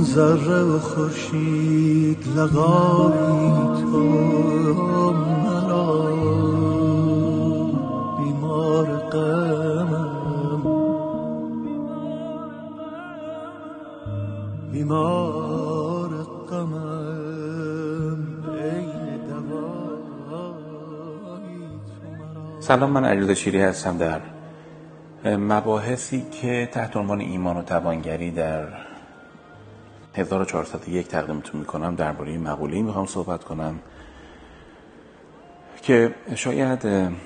چون ذره و خورشید لقایی تو مرا بیمار غمم. بیمار غمم. ای سلام من علیرضا شیری هستم در مباحثی که تحت عنوان ایمان و توانگری در 1401 تقدیمتون می‌کنم درباره مقوله می‌خوام صحبت کنم که شاید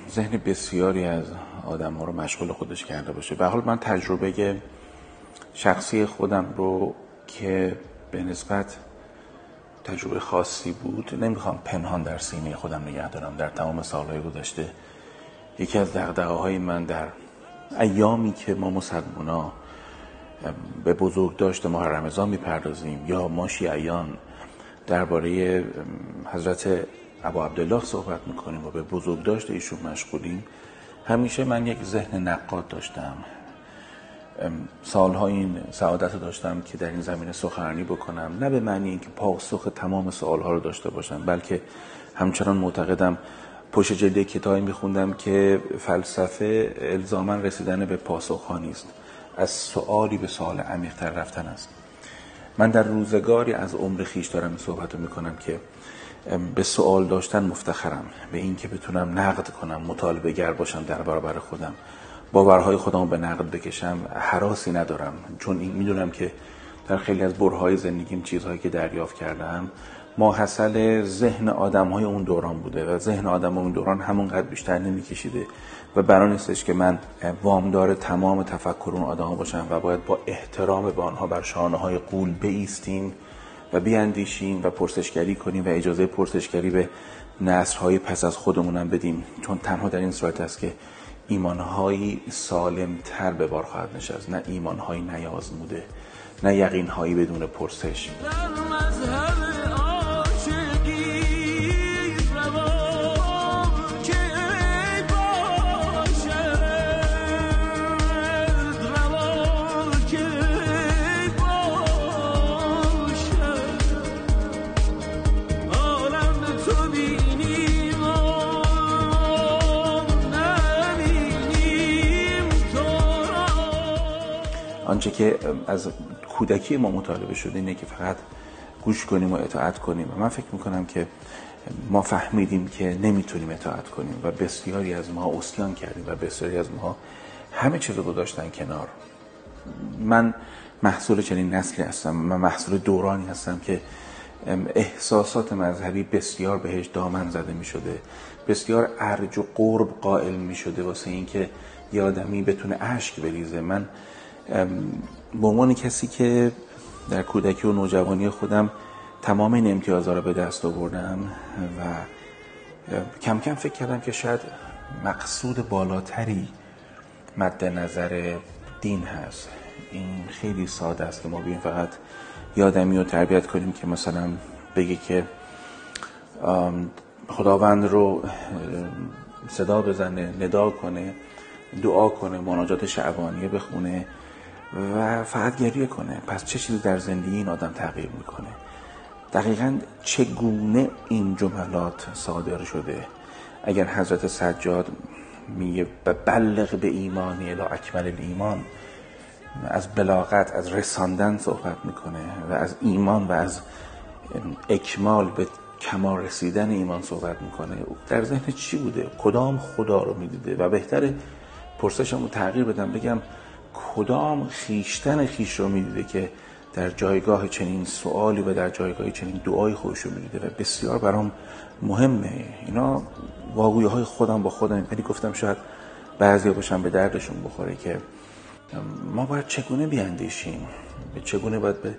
ذهن بسیاری از آدم ها رو مشغول خودش کرده باشه. به حال من تجربه شخصی خودم رو که به نسبت تجربه خاصی بود نمی‌خوام پنهان در سینه خودم نگه دارم. در تمام سالهای گذشته یکی از دقدقه های من در ایامی که ما مسلمان به بزرگ داشته ماه رمضان می‌پردازیم. یا ما شیعیان درباره حضرت ابا عبدالله صحبت می‌کنیم و به بزرگ داشته ایشون مشغولیم. همیشه من یک ذهن نقاد داشتم. سالها این سعادت رو داشتم که در این زمینه سخنرانی بکنم. نه به معنی اینکه پاسخ تمام سوالها رو داشته باشم بلکه همچنان معتقدم پشت جلد کتابی میخوندم که فلسفه الزاما رسیدن به پاسخ ها نیست. از سوالی به سوال عمیقتر رفتن است. من در روزگاری از عمر خیش دارم این صحبت رو می‌کنم که به سوال داشتن مفتخرم. به اینکه بتونم نقد کنم مطالبه گر باشم در برابر خودم. باورهای خودم به نقد بکشم حراسی ندارم. چون این می‌دونم که در خیلی از برهای زندگیم چیزهایی که دریافت کردم ماحصل ذهن آدم های اون دوران بوده و ذهن آدم اون دوران همونقدر بیشتر نمیکشیده و برای نیستش که من وامدار تمام تفکر اون آدم باشم و باید با احترام به آنها بر شانه های قول بیستیم و بیاندیشیم و پرسشگری کنیم و اجازه پرسشگری به نسلهای پس از خودمونم بدیم. چون تنها در این صورت است که ایمانهایی سالم تر به بار خواهد نشست نه ایمانهایی نیازموده نه یقینهایی بدون پرسش. آنچه که از کودکی ما مطالبه شده اینه که فقط گوش کنیم و اطاعت کنیم. و من فکر می‌کنم که ما فهمیدیم که نمی‌تونیم اطاعت کنیم و بسیاری از ما اسیان کردیم و بسیاری از ما همه چیز رو گذاشتن کنار. من محصول چنین نسلی هستم من محصول دورانی هستم که احساسات مذهبی بسیار بهش دامن زده می شده بسیار ارج و قرب قائل می شده واسه اینکه یه آدمی بتونه اشک بریزه. من به عنوان کسی که در کودکی و نوجوانی خودم تمام این امتیازها رو به دست آوردم و کم کم فکر کردم که شاید مقصود بالاتری مد نظر دین هست. این خیلی ساده است که ما بیم فقط یادمی رو تربیت کنیم که مثلا بگه که خداوند رو صدا بزنه ندا کنه دعا کنه مناجات شعبانیه بخونه و فقط گریه کنه. پس چه چیزی در زندگی این آدم تغییر می‌کنه؟ دقیقا چگونه این جملات صادر شده؟ اگر حضرت سجاد میگه بلغ به ایمانی الا اکمل ایمان از بلاغت از رساندن صحبت می‌کنه و از ایمان و از اکمال به کمال رسیدن ایمان صحبت می‌کنه. در ذهن چی بوده؟ کدام خدا رو می‌دیده؟ و بهتر پرسشم رو تغییر بدم بگم کدام خیشتن خیش رو می‌دیده که در جایگاه چنین سوالی و در جایگاه چنین دعای خودش رو می‌دیده؟ و بسیار برام مهمه. اینا واقعی های خودم با خودم. ولی گفتم شاید بعضی باشم به دردشون بخوره که ما باید چگونه بیاندیشیم؟ به چگونه باید به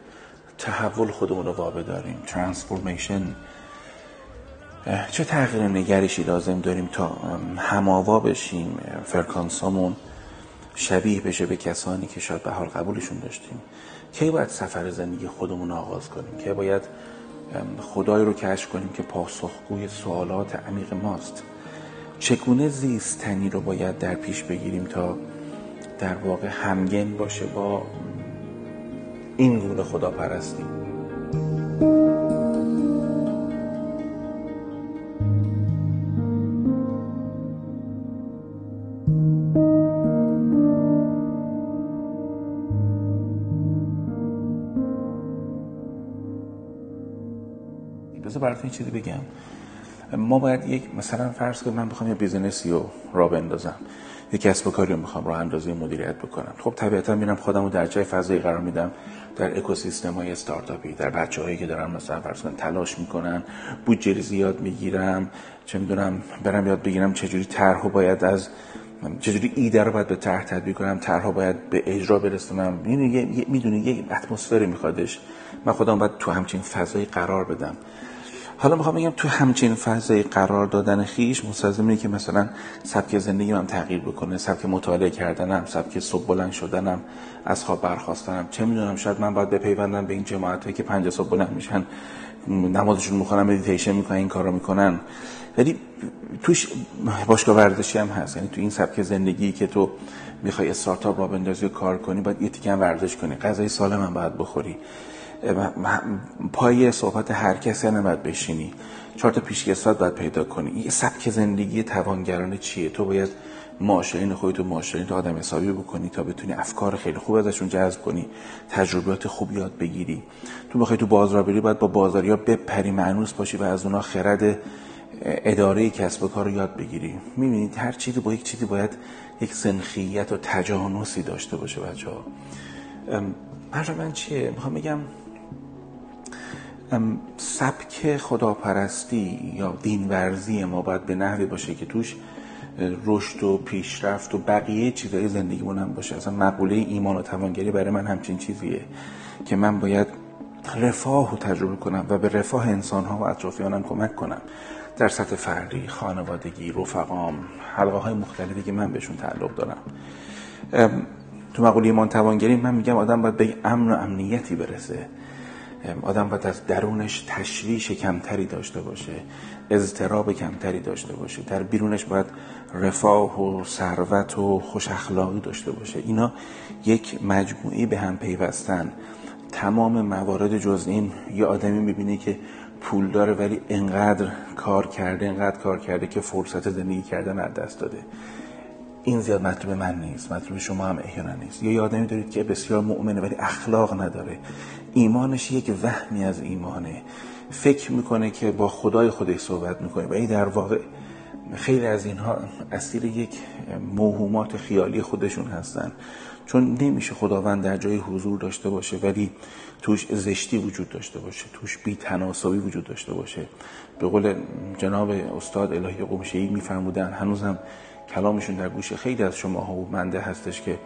تحول خودمون رو وابه داریم؟ ترانسفورمیشن. چه تغییر نگرشی لازم داریم تا هماوا بشیم؟ فرکانسامون شبیه بشه به کسانی که شاید به حال قبولشون داشتیم. کی باید سفر زندگی خودمون آغاز کنیم؟ کی باید خدای رو کشف کنیم که پاسخگوی سوالات عمیق ماست؟ چگونه زیستنی رو باید در پیش بگیریم تا در واقع همگن باشه با این گونه خدا پرستی بذار براتون چیزی بگم. ما باید یک مثلا فرض کنیم من بخوام یه business ی رو راه بندازم. یک کسب و کاری رو می‌خوام راه اندازی مدیریت بکنم. خب طبیعتا میرم خودم رو در جای فضایی قرار میدم. در اکوسیستم های استارتاپی در بچه هایی که دارن مثلا فرض کن تلاش می‌کنن بودجه زیاد می‌گیرم. چه می‌دونم برم یاد بگیرم چجوری طرح باید از چجوری ایده رو باید به طرح تطبیق کنم طرح باید به اجرا برسونم. می‌دونی یه اتمسفری میخوادش من خودم باید تو همچین فضایی قرار بدم. حالا می‌خوام بگم تو همچین فضای قرار دادن خیش مستلزم که مثلا سبک زندگی من تغییر بکنه سبک مطالعه کردنم سبک صبح بلند شدنم از خواب برخواستنم چه می‌دونم شاید من باید بپیوندم به این جماعت هایی که پنج صبح بلند میشن نمازشون می‌خونن مدیتیشن می‌کنن این کارو می‌کنن. ولی توش باشگاه ورزشی هم هست. یعنی تو این سبک زندگی که تو می‌خوای استارتاپ را بندازی کار کنی باید یه تیکن ورزش کنی. غذای سالم هم باید بخوری. پای صحبت هر کسی نباید بشینی. چهار تا پیشکسات باید پیدا کنی. یه سبک زندگی توانگرانه چیه؟ تو باید معاشرین خودتو معاشرین تو آدم حسابی بکنی تا بتونی افکار خیلی خوب ازشون جذب کنی. تجربیات خوب یاد بگیری. تو بخوای تو بازار بری باید با بازاریا بپری معنوس باشی و از اونا خرد اداره کسب و کار یاد بگیری. می‌بینید هر چیزی با یک چیزی باید یک سنخیت و تجانسی داشته باشه بچه ها من چیه؟ می‌خوام بگم سبک خداپرستی یا دینورزی ما باید به نحوی باشه که توش رشد و پیشرفت و بقیه چیزهای زندگیمون هم باشه. اصلا مقوله ایمان و توانگری برای من همچین چیزیه که من باید رفاه رو تجربه کنم و به رفاه انسان ها و اطرافیانم کمک کنم. در سطح فردی، خانوادگی، رفقام، حلقه های مختلفی که من بهشون تعلق دارم. تو مقوله ایمان توانگری من میگم آدم باید به امن و امنیتی برسه. آدم باید از درونش تشویش کمتری داشته باشه اضطراب کمتری داشته باشه. در بیرونش باید رفاه و ثروت و خوش اخلاقی داشته باشه. اینا یک مجموعی به هم پیوستن. تمام موارد جز این یه آدمی می‌بینه که پول داره ولی انقدر کار کرده انقدر کار کرده که فرصت زندگی کردن از دست داده. این زیاد مطلوب من نیست. مطلوب شما هم احیانا نیست. یا یه آدمی دارید که بسیار مؤمنه ولی اخلاق نداره. ایمانش یک وهمی از ایمانه. فکر می‌کنه که با خدای خودش صحبت می‌کنه. و این در واقع خیلی از اینها اسیر یک موهومات خیالی خودشون هستن. چون نمیشه خداوند در جای حضور داشته باشه ولی توش زشتی وجود داشته باشه توش بی تناسبی وجود داشته باشه. به قول جناب استاد الهی قمشهی میفرمودن هنوزم کلامشون در گوش خیلی از شما ها منده هستش که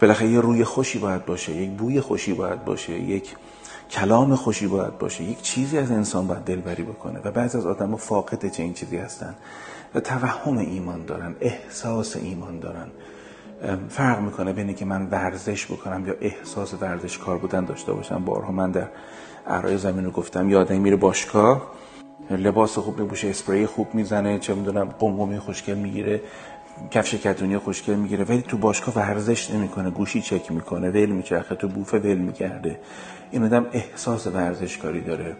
بالاخره یه روی خوشی باید باشه یک بوی خوشی باید باشه یک کلام خوشی باید باشه یک چیزی از انسان باید دلبری بکنه و بعض از آدم فاقد چه این چیزی هستن و توهم ایمان دارن احساس ایمان دارن. فرق می‌کنه بینه که من ورزش بکنم یا احساس ورزش کار بودن داشته باشم. بارها من در اعرای زمین رو گفتم یادم میره باشگاه لباس خوب میپوشه اسپری خوب می‌زنه چه می‌دونم قمقمی خوشگل می‌گیره. کفش کتونی خوشگل می‌گیره. ولی تو باشگاه ورزش نمی‌کنه. گوشی چک می‌کنه. ول میچرخه. تو بوفه ول می‌کرده این آدم احساس ورزشکاری داره.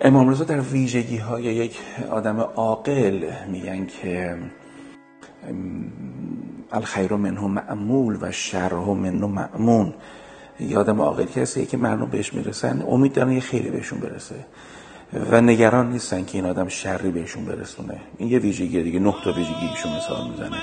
امام رضا در ویژگی های یک آدم عاقل میگن که الخیر منه معمول و شر منه معمون یه آدم عاقل کسی که مردم بهش می‌رسن. امید دارن یه خیلی بهشون برسه. و نگران نیستن که این آدم شری بهشون برسونه. این یه ویژگی دیگه نه تا ویژگی ایشون مثال می‌زنه.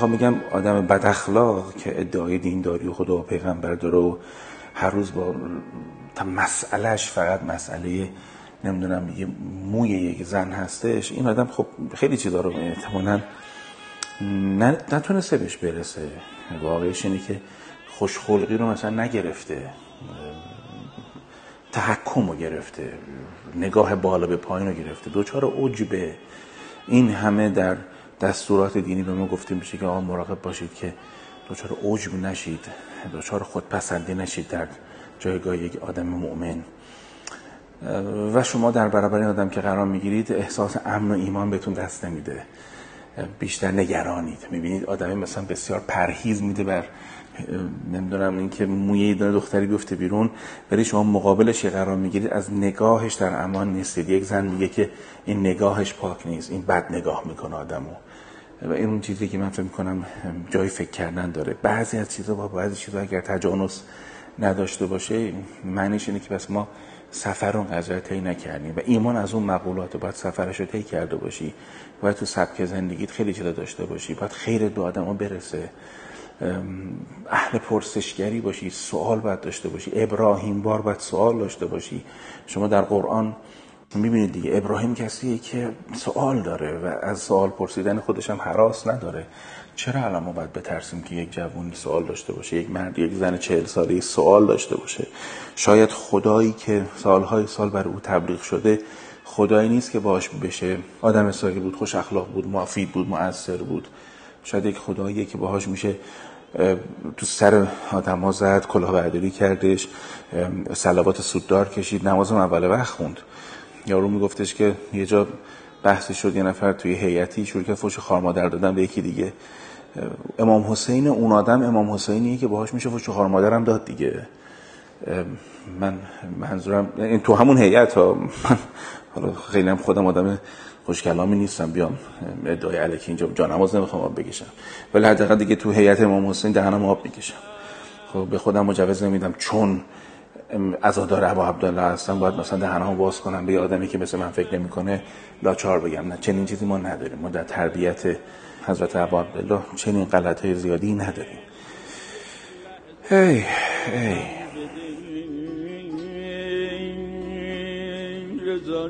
می‌خوام بگم آدم بد اخلاق که ادعای دینداری و خدا و پیغمبر داره و هر روز با تا مسئلهش فقط مسئله نمی‌دونم یه موی یک زن هستش این آدم خب خیلی چیزا رو احتمالا نتونسته بهش برسه. واقعش اینه که خوشخلقی رو مثلا نگرفته تحکم رو گرفته نگاه بالا به پایین رو گرفته. دوچار عجبه این همه در دستورات دینی به ما گفته میشه که آقا مراقب باشید که دوچار عجب نشید دوچار خودپسندی نشید در جایگاه یک آدم مؤمن. و شما در برابر این آدم که قرار می‌گیرید احساس امن و ایمان بهتون دست نمیده. بیشتر نگرانید. می‌بینید آدمی مثلا بسیار پرهیز میده بر نمی‌دونم این که موی دختری بیفته بیرون ولی شما مقابلش قرار می‌گیرید از نگاهش در امان نیستید. یک زن میگه که این نگاهش پاک نیست این بد نگاه می‌کنه آدمو. و این اون چیزی که من فکر می‌کنم جای فکر کردن داره. بعضی از چیزا با بعضی چیزا اگر تجانس نداشته باشه معنیش اینه که بس ما سفر رو قضا طی نکردیم. و ایمان از اون مقولات باید سفرش رو طی کرده باشی. باید تو سبک زندگیت خیلی چیزا داشته باشی. باید خیر به آدم برسه. اهل پرسشگری باشی سوال باید داشته باشی. ابراهیم بار باید سوال داشته باشی. شما در قرآن می‌بینید دیگه ابراهیم کسیه که سوال داره و از سوال پرسیدن خودش هم حراس نداره. چرا الان ما باید بترسیم که یک جوونی سوال داشته باشه یک مرد یک زن چهل ساله سوال داشته باشه؟ شاید خدایی که سالهای سال بر او تبلیغ شده خدایی نیست که باش بشه. آدم سالی بود خوش اخلاق بود مفید بود مؤثر بود. شاید یک خداییه که باهاش میشه تو سر آدم ها زد کلاهبرداری کردش سلوات سوددار کشید نمازم اول وقت خوند. یارو میگفتش که یه جا بحثی شد یه نفر توی هیئتی شروع کرد فوش خارمادر دادن به یکی دیگه. امام حسین اون آدم امام حسینیه که باهاش میشه فوش خارمادرم داد دیگه. من منظورم این تو همون هیئت ها. حالا خیلی هم خودم آدم خوش کلامی نیستم. بیام. ادعای علیکی اینجا. جانماز نمی‌خوام آب بکشم. ولی حداقل دیگه تو هیئت امام حسین دهنم آب می‌کشم. خب به خودم مجوز نمیدم. چون عزادار ابا عبدالله هستم. باید مثلا دهنمو باز کنم. به آدمی که مثل من فکر نمی‌کنه لاچار بگم. نه چنین چیزی ما نداریم. ما در تربیت حضرت ابا عبدالله چنین غلطه زیادی نداریم. هی هی رضا